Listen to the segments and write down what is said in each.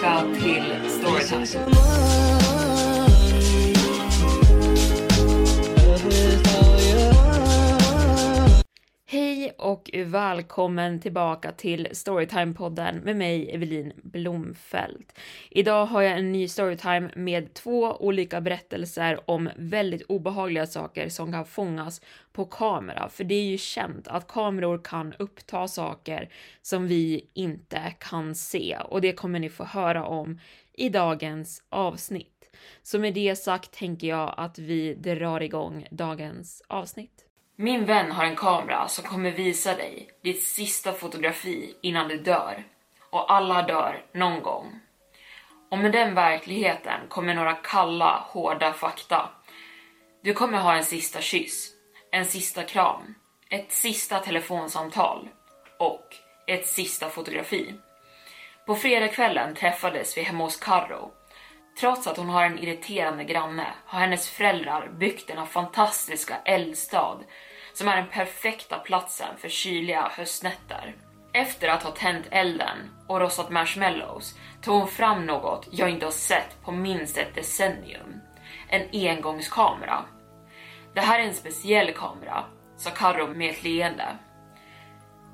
tillbaka till Storytime. Och välkommen tillbaka till Storytime-podden med mig, Evelin Blomfelt. Idag har jag en ny Storytime med två olika berättelser om väldigt obehagliga saker som kan fångas på kamera. För det är ju känt att kameror kan uppta saker som vi inte kan se och det kommer ni få höra om i dagens avsnitt. Så med det sagt tänker jag att vi drar igång dagens avsnitt. Min vän har en kamera som kommer visa dig ditt sista fotografi innan du dör. Och alla dör någon gång. Och med den verkligheten kommer några kalla, hårda fakta. Du kommer ha en sista kyss, en sista kram, ett sista telefonsamtal och ett sista fotografi. På fredagskvällen träffades vi hemma hos Carro. Trots att hon har en irriterande granne har hennes föräldrar byggt denna fantastiska eldstad som är den perfekta platsen för kyliga höstnätter. Efter att ha tänt elden och rostat marshmallows tog hon fram något jag inte har sett på minst ett decennium. En engångskamera. Det här är en speciell kamera, sa Karo med ett leende.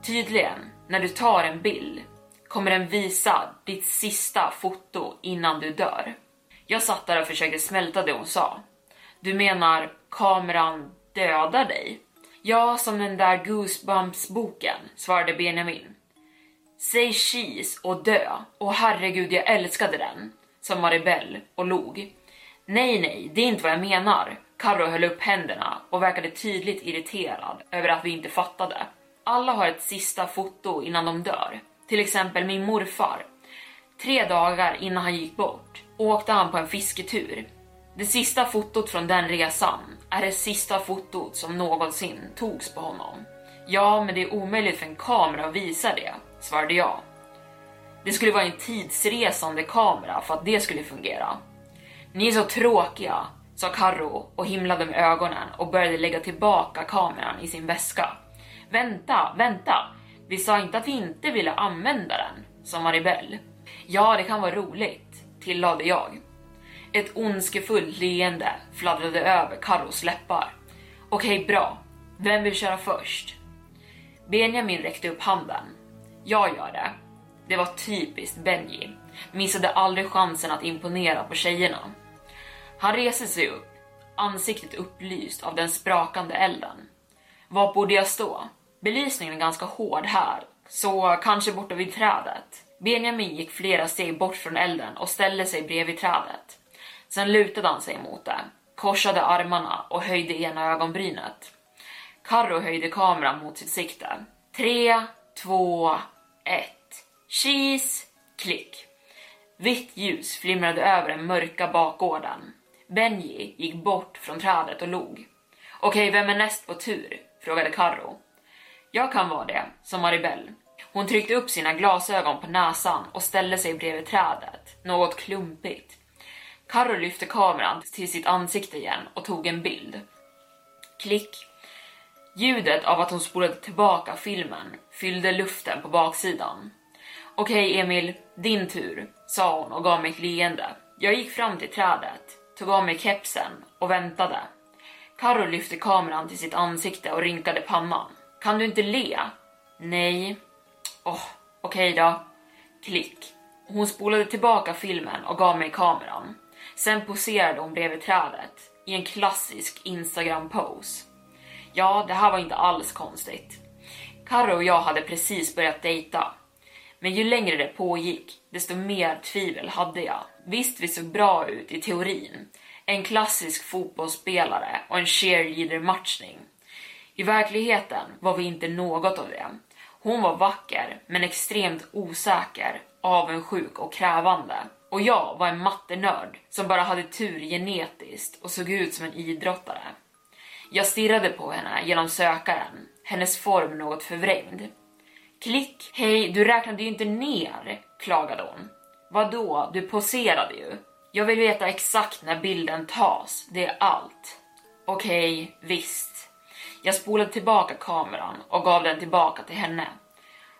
Tydligen, när du tar en bild kommer den visa ditt sista foto innan du dör. Jag satt där och försökte smälta det hon sa. Du menar kameran dödar dig? Ja, som den där Goosebumps-boken, svarade Benjamin. Säg cheese och dö. Och herregud, jag älskade den, sa Maribel och log. Nej, nej, det är inte vad jag menar. Carro höll upp händerna och verkade tydligt irriterad över att vi inte fattade. Alla har ett sista foto innan de dör. Till exempel min morfar. Tre dagar innan han gick bort åkte han på en fisketur. Det sista fotot från den resan är det sista fotot som någonsin togs på honom. Ja, men det är omöjligt för en kamera att visa det, svarade jag. Det skulle vara en tidsresande kamera för att det skulle fungera. Ni är så tråkiga, sa Karro och himlade med ögonen och började lägga tillbaka kameran i sin väska. Vänta, vänta! Vi sa inte att vi inte ville använda den, sa Maribel. Ja, det kan vara roligt, tillade jag. Ett ondskefullt leende fladdrade över Carros läppar. Okej, bra. Vem vill köra först? Benjamin räckte upp handen. Jag gör det. Det var typiskt Benji. Missade aldrig chansen att imponera på tjejerna. Han reste sig upp, ansiktet upplyst av den sprakande elden. Var borde jag stå? Belysningen är ganska hård här, så kanske borta vid trädet. Benjamin gick flera steg bort från elden och ställde sig bredvid trädet. Sen lutade han sig mot det, korsade armarna och höjde ena ögonbrynet. Karro höjde kameran mot sitt sikte. Tre, två, ett. Cheese! Klick. Vitt ljus flimrade över den mörka bakgården. Benji gick bort från trädet och log. Okej, vem är näst på tur? frågade Karro. Jag kan vara det, sa Maribel. Hon tryckte upp sina glasögon på näsan och ställde sig bredvid trädet, något klumpigt. Carro lyfte kameran till sitt ansikte igen och tog en bild. Klick. Ljudet av att hon spolade tillbaka filmen fyllde luften på baksidan. Okej Emil, din tur, sa hon och gav mig ett leende. Jag gick fram till trädet, tog av mig kepsen och väntade. Carro lyfte kameran till sitt ansikte och rynkade pannan. Kan du inte le? Nej. Åh, oh, okej okay då. Klick. Hon spolade tillbaka filmen och gav mig kameran. Sen poserade hon bredvid trädet i en klassisk Instagram-pose. Ja, det här var inte alls konstigt. Karo och jag hade precis börjat dejta. Men ju längre det pågick, desto mer tvivel hade jag. Visst, vi såg bra ut i teorin. En klassisk fotbollsspelare och en cheerleader-matchning. I verkligheten var vi inte något av det. Hon var vacker, men extremt osäker, avundsjuk och krävande. Och jag var en mattenörd som bara hade tur genetiskt och såg ut som en idrottare. Jag stirrade på henne genom sökaren, hennes form något förvrängd. Klick! Hej, du räknade ju inte ner, klagade hon. Vadå, du poserade ju. Jag vill veta exakt när bilden tas, det är allt. Okej, okay, visst. Jag spolade tillbaka kameran och gav den tillbaka till henne.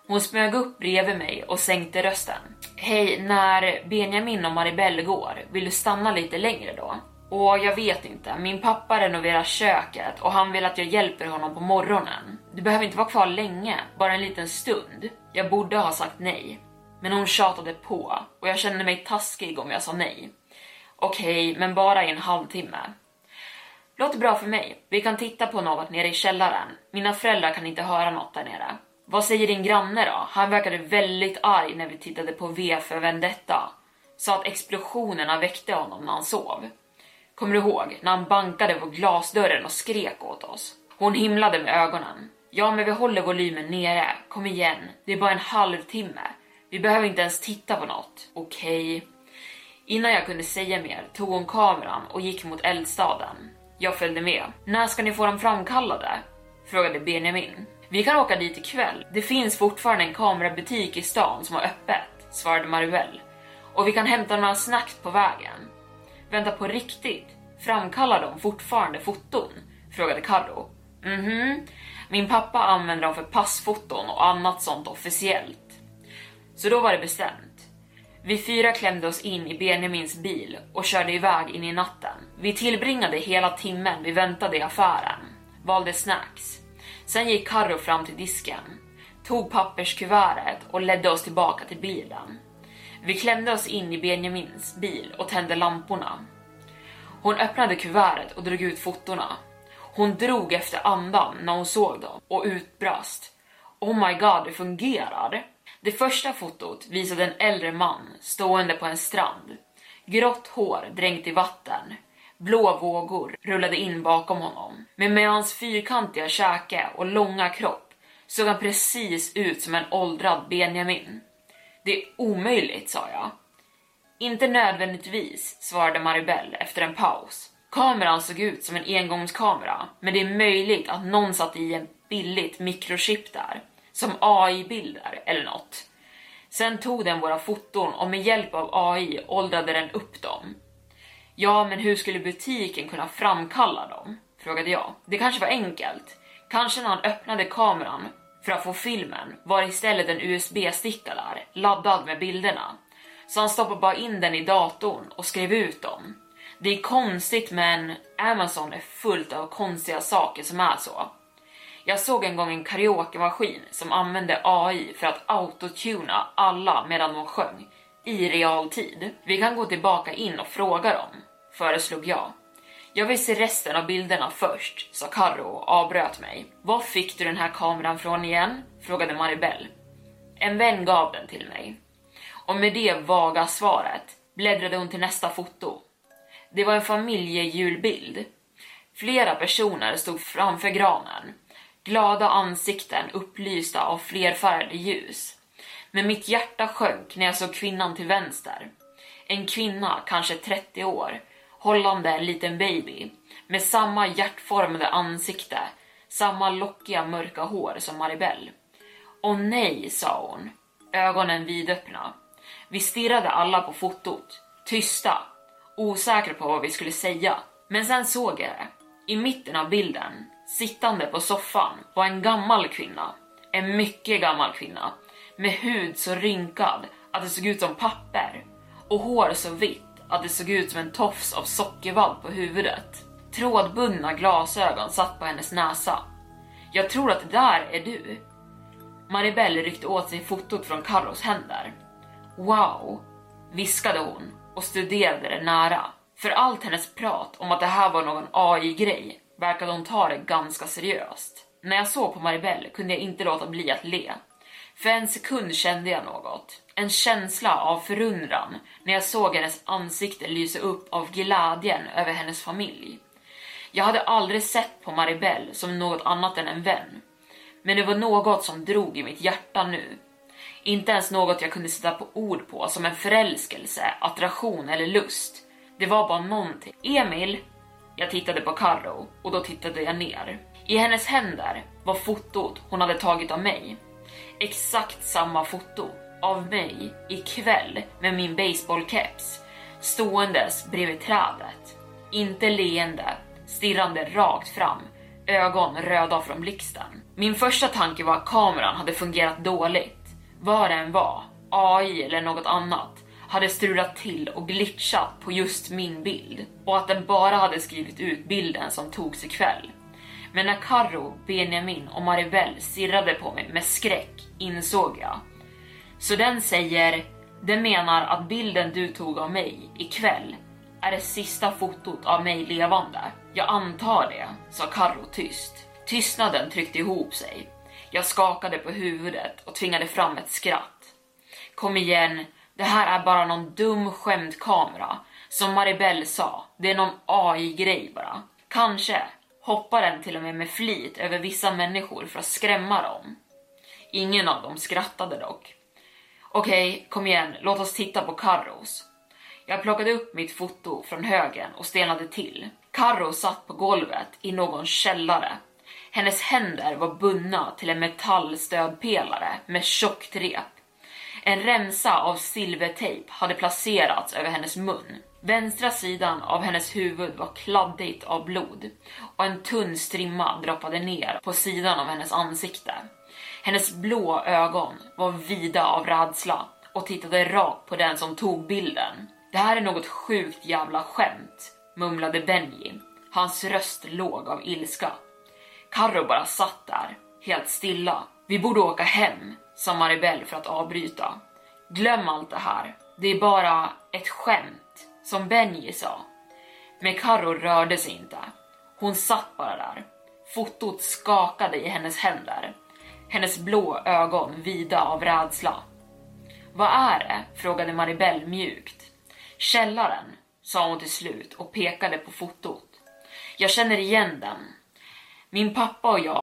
Hon smög upp bredvid mig och sänkte rösten. Hej, när Benjamin och Maribel går, vill du stanna lite längre då? Och jag vet inte, min pappa renoverar köket och han vill att jag hjälper honom på morgonen. Du behöver inte vara kvar länge, bara en liten stund. Jag borde ha sagt nej. Men hon tjatade på och jag kände mig taskig om jag sa nej. Okej, okay, men bara i en halvtimme. Låter bra för mig. Vi kan titta på något nere i källaren. Mina föräldrar kan inte höra något där nere. Vad säger din granne då? Han verkade väldigt arg när vi tittade på V för Vendetta. Sa att explosionerna väckte honom när han sov. Kommer du ihåg när han bankade på glasdörren och skrek åt oss? Hon himlade med ögonen. Ja, men vi håller volymen nere. Kom igen, det är bara en halvtimme. Vi behöver inte ens titta på något. Okej. Okay. Innan jag kunde säga mer tog hon kameran och gick mot eldstaden. Jag följde med. När ska ni få dem framkallade? Frågade Benjamin. Vi kan åka dit ikväll. Det finns fortfarande en kamerabutik i stan som har öppet, svarade Maruel. Och vi kan hämta några snacks på vägen. Vänta på riktigt? Framkallar de fortfarande foton? Frågade Carro. Mhm. Min pappa använder dem för passfoton och annat sånt officiellt. Så då var det bestämt. Vi fyra klämde oss in i Benjamins bil och körde iväg in i natten. Vi tillbringade hela timmen vi väntade i affären, valde snacks. Sen gick Carro fram till disken, tog papperskuvertet och ledde oss tillbaka till bilen. Vi klämde oss in i Benjamins bil och tände lamporna. Hon öppnade kuvertet och drog ut fotona. Hon drog efter andan när hon såg dem och utbrast. Oh my god, det fungerar! Det första fotot visade en äldre man stående på en strand. Grått hår dränkt i vatten. Blå vågor rullade in bakom honom. Men med hans fyrkantiga käke och långa kropp såg han precis ut som en åldrad Benjamin. Det är omöjligt, sa jag. Inte nödvändigtvis, svarade Maribel efter en paus. Kameran såg ut som en engångskamera, men det är möjligt att någon satt i en billigt mikrochip där som AI-bilder eller något. Sen tog den våra foton och med hjälp av AI åldrade den upp dem. Ja, men hur skulle butiken kunna framkalla dem? Frågade jag. Det kanske var enkelt. Kanske när han öppnade kameran för att få filmen var istället en USB-sticka där, laddad med bilderna. Så han stoppade bara in den i datorn och skrev ut dem. Det är konstigt men Amazon är fullt av konstiga saker som är så. Jag såg en gång en karaokemaskin som använde AI för att autotuna alla medan de sjöng i realtid. Vi kan gå tillbaka in och fråga dem, föreslog jag. Jag vill se resten av bilderna först, sa Carro och avbröt mig. Var fick du den här kameran från igen? frågade Maribel. En vän gav den till mig. Och med det vaga svaret bläddrade hon till nästa foto. Det var en familjejulbild. Flera personer stod framför granen glada ansikten upplysta av flerfärgade ljus. Men mitt hjärta sjönk när jag såg kvinnan till vänster. En kvinna, kanske 30 år, hållande en liten baby med samma hjärtformade ansikte, samma lockiga mörka hår som Maribel. Åh nej, sa hon, ögonen vidöppna. Vi stirrade alla på fotot, tysta, osäkra på vad vi skulle säga. Men sen såg jag det. I mitten av bilden Sittande på soffan var en gammal kvinna, en mycket gammal kvinna, med hud så rynkad att det såg ut som papper och hår så vitt att det såg ut som en tofs av sockervadd på huvudet. Trådbundna glasögon satt på hennes näsa. Jag tror att det där är du. Maribel ryckte åt sig fotot från Carros händer. Wow, viskade hon och studerade det nära. För allt hennes prat om att det här var någon AI-grej verkade hon ta det ganska seriöst. När jag såg på Maribel kunde jag inte låta bli att le. För en sekund kände jag något. En känsla av förundran när jag såg hennes ansikte lysa upp av glädjen över hennes familj. Jag hade aldrig sett på Maribel som något annat än en vän. Men det var något som drog i mitt hjärta nu. Inte ens något jag kunde sätta på ord på som en förälskelse, attraktion eller lust. Det var bara någonting. Emil! Jag tittade på Carro och då tittade jag ner. I hennes händer var fotot hon hade tagit av mig. Exakt samma foto av mig ikväll med min baseballkeps ståendes bredvid trädet. Inte leende, stirrande rakt fram, ögon röda från blixten. Min första tanke var att kameran hade fungerat dåligt. Vad det än var, AI eller något annat, hade strulat till och glitchat på just min bild och att den bara hade skrivit ut bilden som togs ikväll. Men när Karro, Benjamin och Maribel stirrade på mig med skräck insåg jag. Så den säger, den menar att bilden du tog av mig ikväll är det sista fotot av mig levande. Jag antar det, sa Carro tyst. Tystnaden tryckte ihop sig. Jag skakade på huvudet och tvingade fram ett skratt. Kom igen, det här är bara någon dum skämtkamera. Som Maribel sa, det är någon AI-grej bara. Kanske hoppar den till och med med flit över vissa människor för att skrämma dem. Ingen av dem skrattade dock. Okej, okay, kom igen, låt oss titta på Carros. Jag plockade upp mitt foto från högen och stelnade till. Carro satt på golvet i någon källare. Hennes händer var bundna till en metallstödpelare med tjockt rep. En remsa av silvertejp hade placerats över hennes mun. Vänstra sidan av hennes huvud var kladdigt av blod och en tunn strimma droppade ner på sidan av hennes ansikte. Hennes blå ögon var vida av rädsla och tittade rakt på den som tog bilden. Det här är något sjukt jävla skämt, mumlade Benji. Hans röst låg av ilska. Carro bara satt där, helt stilla. Vi borde åka hem, sa Maribel för att avbryta. Glöm allt det här. Det är bara ett skämt, som Benji sa. Men Carro rörde sig inte. Hon satt bara där. Fotot skakade i hennes händer. Hennes blå ögon vida av rädsla. Vad är det? frågade Maribel mjukt. Källaren, sa hon till slut och pekade på fotot. Jag känner igen den. Min pappa och jag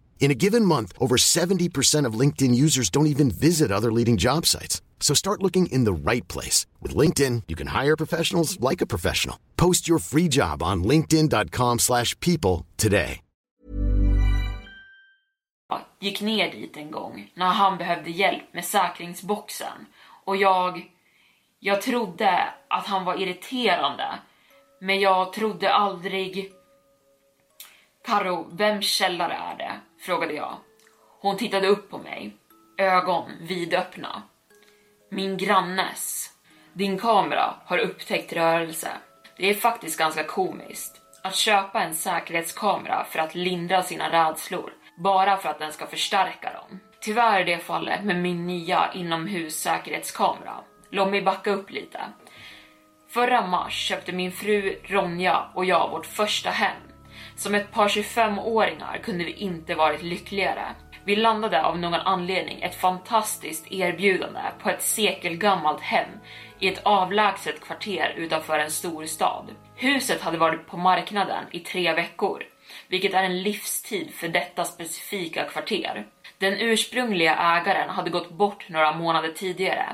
In a given month, over 70% of LinkedIn users don't even visit other leading job sites. So start looking in the right place. With LinkedIn, you can hire professionals like a professional. Post your free job on linkedin.com slash people today. gick ner dit en gång när han behövde hjälp med säkringsboxen och jag... Jag trodde att han var irriterande, men jag trodde aldrig... Karo, vem källare är det? Frågade jag. Hon tittade upp på mig, ögon vidöppna. Min grannes. Din kamera har upptäckt rörelse. Det är faktiskt ganska komiskt. Att köpa en säkerhetskamera för att lindra sina rädslor, bara för att den ska förstärka dem. Tyvärr är det fallet med min nya inomhussäkerhetskamera. Låt mig backa upp lite. Förra mars köpte min fru Ronja och jag vårt första hem. Som ett par 25-åringar kunde vi inte varit lyckligare. Vi landade av någon anledning ett fantastiskt erbjudande på ett sekelgammalt hem i ett avlägset kvarter utanför en stor stad. Huset hade varit på marknaden i tre veckor, vilket är en livstid för detta specifika kvarter. Den ursprungliga ägaren hade gått bort några månader tidigare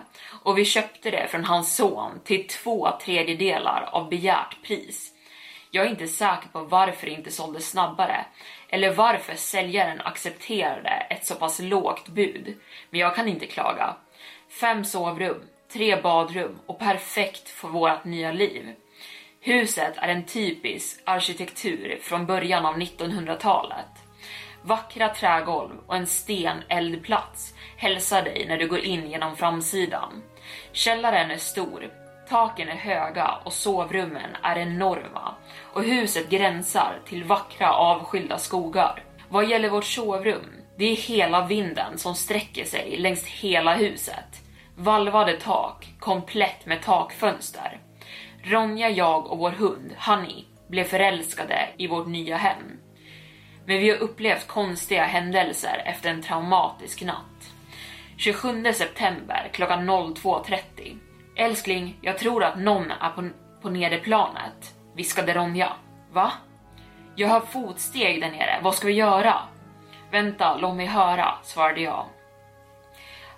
och vi köpte det från hans son till två tredjedelar av begärt pris. Jag är inte säker på varför det inte såldes snabbare eller varför säljaren accepterade ett så pass lågt bud, men jag kan inte klaga. Fem sovrum, tre badrum och perfekt för vårt nya liv. Huset är en typisk arkitektur från början av 1900-talet. Vackra trägolv och en steneldplats hälsar dig när du går in genom framsidan. Källaren är stor, taken är höga och sovrummen är enorma och huset gränsar till vackra avskilda skogar. Vad gäller vårt sovrum, det är hela vinden som sträcker sig längs hela huset. Valvade tak, komplett med takfönster. Ronja, jag och vår hund Honey blev förälskade i vårt nya hem. Men vi har upplevt konstiga händelser efter en traumatisk natt. 27 september klockan 02.30. Älskling, jag tror att någon är på, på nederplanet, viskade Ronja. Va? Jag hör fotsteg där nere, vad ska vi göra? Vänta, låt mig höra, svarade jag.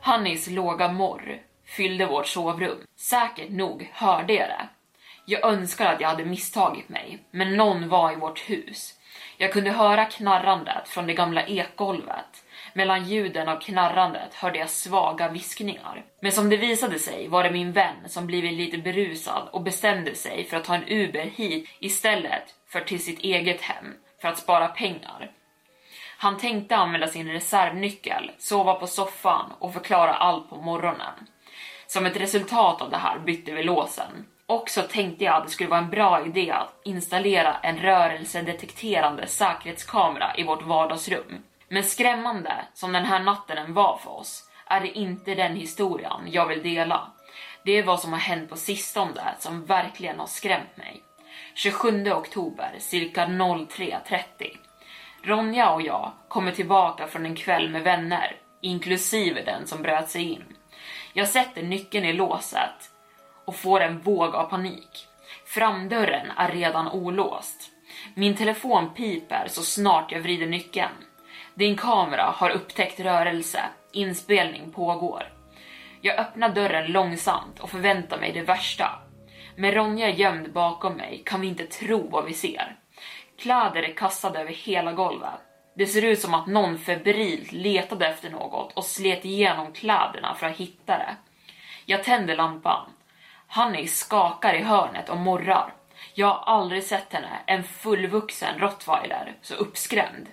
Hannis låga morr fyllde vårt sovrum. Säkert nog hörde jag det. Jag önskar att jag hade misstagit mig, men någon var i vårt hus. Jag kunde höra knarrandet från det gamla ekgolvet. Mellan ljuden av knarrandet hörde jag svaga viskningar. Men som det visade sig var det min vän som blivit lite berusad och bestämde sig för att ta en Uber hit istället för till sitt eget hem för att spara pengar. Han tänkte använda sin reservnyckel, sova på soffan och förklara allt på morgonen. Som ett resultat av det här bytte vi låsen. och så tänkte jag att det skulle vara en bra idé att installera en rörelsedetekterande säkerhetskamera i vårt vardagsrum. Men skrämmande som den här natten var för oss är det inte den historien jag vill dela. Det är vad som har hänt på sistone som verkligen har skrämt mig. 27 oktober cirka 03.30. Ronja och jag kommer tillbaka från en kväll med vänner, inklusive den som bröt sig in. Jag sätter nyckeln i låset och får en våg av panik. Framdörren är redan olåst. Min telefon piper så snart jag vrider nyckeln. Din kamera har upptäckt rörelse. Inspelning pågår. Jag öppnar dörren långsamt och förväntar mig det värsta. Med Ronja gömd bakom mig kan vi inte tro vad vi ser. Kläder är kastade över hela golvet. Det ser ut som att någon febrilt letade efter något och slet igenom kläderna för att hitta det. Jag tänder lampan. Honey skakar i hörnet och morrar. Jag har aldrig sett henne, en fullvuxen rottweiler, så uppskrämd.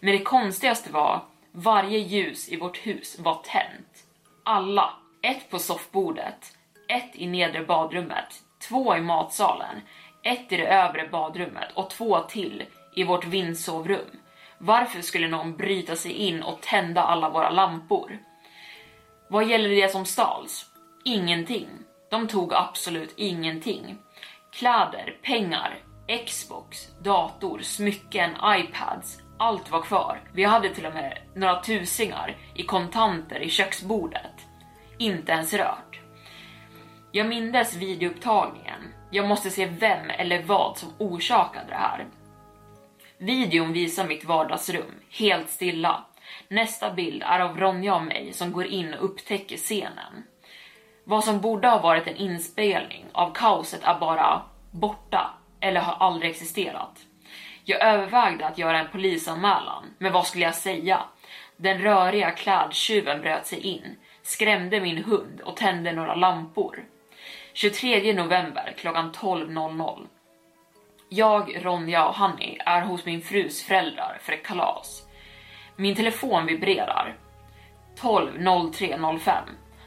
Men det konstigaste var, varje ljus i vårt hus var tänt. Alla. Ett på soffbordet, ett i nedre badrummet, två i matsalen, ett i det övre badrummet och två till i vårt vindsovrum. Varför skulle någon bryta sig in och tända alla våra lampor? Vad gäller det som stals? Ingenting. De tog absolut ingenting. Kläder, pengar, Xbox, dator, smycken, iPads. Allt var kvar. Vi hade till och med några tusingar i kontanter i köksbordet. Inte ens rört. Jag mindes videoupptagningen. Jag måste se vem eller vad som orsakade det här. Videon visar mitt vardagsrum, helt stilla. Nästa bild är av Ronja och mig som går in och upptäcker scenen. Vad som borde ha varit en inspelning av kaoset är bara borta eller har aldrig existerat. Jag övervägde att göra en polisanmälan, men vad skulle jag säga? Den röriga klädtjuven bröt sig in, skrämde min hund och tände några lampor. 23 november klockan 12.00. Jag, Ronja och Hanni är hos min frus föräldrar för ett kalas. Min telefon vibrerar. 12.03.05.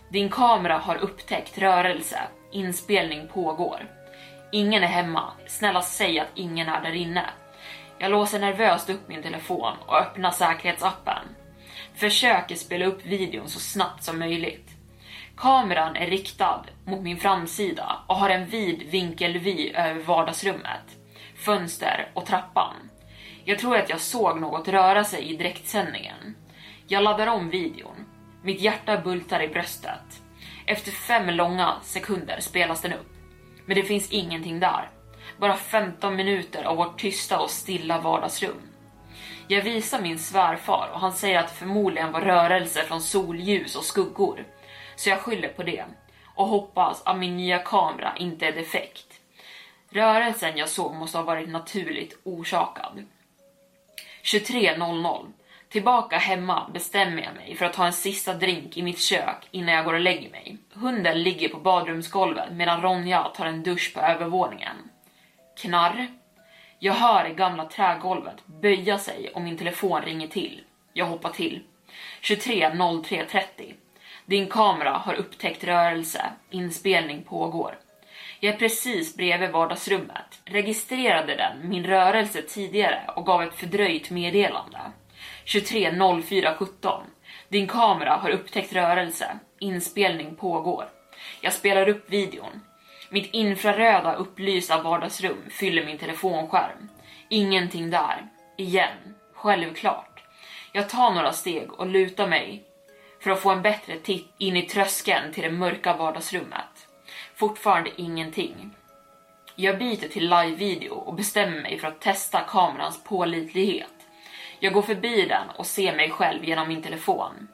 Din kamera har upptäckt rörelse. Inspelning pågår. Ingen är hemma. Snälla säg att ingen är där inne. Jag låser nervöst upp min telefon och öppnar säkerhetsappen. Försöker spela upp videon så snabbt som möjligt. Kameran är riktad mot min framsida och har en vid vinkelvy över vardagsrummet, fönster och trappan. Jag tror att jag såg något röra sig i direktsändningen. Jag laddar om videon. Mitt hjärta bultar i bröstet. Efter fem långa sekunder spelas den upp. Men det finns ingenting där. Bara 15 minuter av vårt tysta och stilla vardagsrum. Jag visar min svärfar och han säger att det förmodligen var rörelse från solljus och skuggor. Så jag skyller på det och hoppas att min nya kamera inte är defekt. Rörelsen jag såg måste ha varit naturligt orsakad. 23.00. Tillbaka hemma bestämmer jag mig för att ta en sista drink i mitt kök innan jag går och lägger mig. Hunden ligger på badrumsgolvet medan Ronja tar en dusch på övervåningen. Knarr. Jag hör det gamla trägolvet böja sig och min telefon ringer till. Jag hoppar till. 23.03.30. Din kamera har upptäckt rörelse. Inspelning pågår. Jag är precis bredvid vardagsrummet. Registrerade den min rörelse tidigare och gav ett fördröjt meddelande. 23.04.17. Din kamera har upptäckt rörelse. Inspelning pågår. Jag spelar upp videon. Mitt infraröda upplysta vardagsrum fyller min telefonskärm. Ingenting där. Igen. Självklart. Jag tar några steg och lutar mig för att få en bättre titt in i tröskeln till det mörka vardagsrummet. Fortfarande ingenting. Jag byter till live-video och bestämmer mig för att testa kamerans pålitlighet. Jag går förbi den och ser mig själv genom min telefon.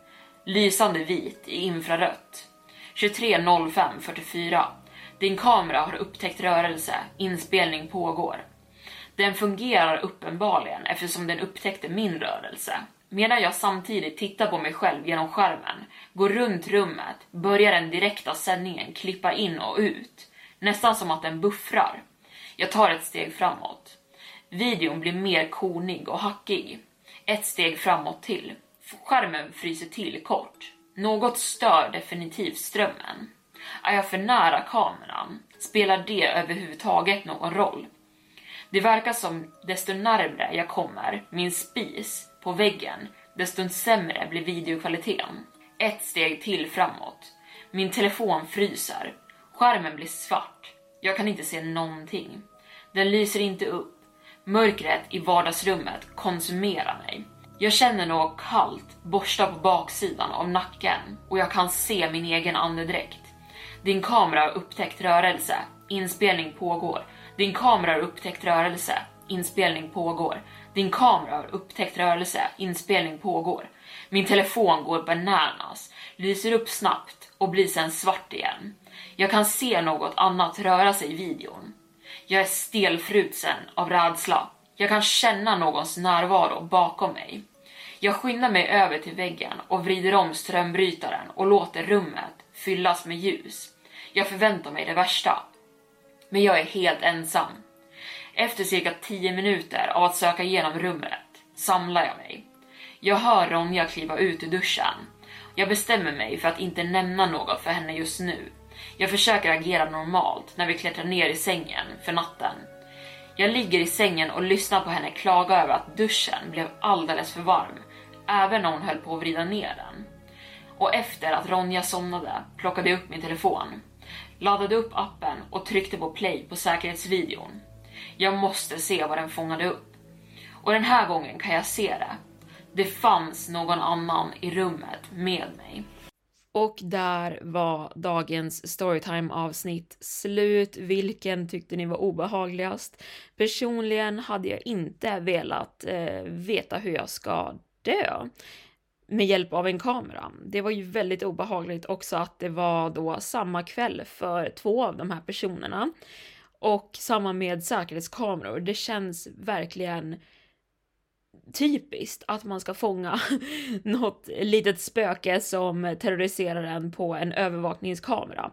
Lysande vit i infrarött. 23.05.44. Din kamera har upptäckt rörelse. Inspelning pågår. Den fungerar uppenbarligen eftersom den upptäckte min rörelse. Medan jag samtidigt tittar på mig själv genom skärmen, går runt rummet, börjar den direkta sändningen klippa in och ut. Nästan som att den buffrar. Jag tar ett steg framåt. Videon blir mer konig och hackig. Ett steg framåt till. Skärmen fryser till kort. Något stör definitivt strömmen. Är jag för nära kameran? Spelar det överhuvudtaget någon roll? Det verkar som desto närmre jag kommer min spis på väggen, desto sämre blir videokvaliteten. Ett steg till framåt. Min telefon fryser. Skärmen blir svart. Jag kan inte se någonting. Den lyser inte upp. Mörkret i vardagsrummet konsumerar mig. Jag känner något kallt borsta på baksidan av nacken och jag kan se min egen andedräkt. Din kamera har upptäckt rörelse. Inspelning pågår. Din kamera har upptäckt rörelse. Inspelning pågår. Din kamera har upptäckt rörelse. Inspelning pågår. Min telefon går bananas, lyser upp snabbt och blir sen svart igen. Jag kan se något annat röra sig i videon. Jag är stelfrusen av rädsla. Jag kan känna någons närvaro bakom mig. Jag skyndar mig över till väggen och vrider om strömbrytaren och låter rummet fyllas med ljus. Jag förväntar mig det värsta. Men jag är helt ensam. Efter cirka 10 minuter av att söka igenom rummet samlar jag mig. Jag hör Ronja kliva ut ur duschen. Jag bestämmer mig för att inte nämna något för henne just nu. Jag försöker agera normalt när vi klättrar ner i sängen för natten. Jag ligger i sängen och lyssnar på henne klaga över att duschen blev alldeles för varm, även om hon höll på att vrida ner den. Och efter att Ronja somnade plockade jag upp min telefon, laddade upp appen och tryckte på play på säkerhetsvideon. Jag måste se vad den fångade upp. Och den här gången kan jag se det. Det fanns någon annan i rummet med mig. Och där var dagens storytime avsnitt slut. Vilken tyckte ni var obehagligast? Personligen hade jag inte velat eh, veta hur jag ska dö med hjälp av en kamera. Det var ju väldigt obehagligt också att det var då samma kväll för två av de här personerna. Och samma med säkerhetskameror. Det känns verkligen typiskt att man ska fånga något litet spöke som terroriserar en på en övervakningskamera.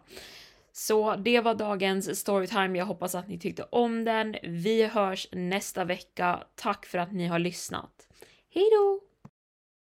Så det var dagens storytime. Jag hoppas att ni tyckte om den. Vi hörs nästa vecka. Tack för att ni har lyssnat. Hejdå!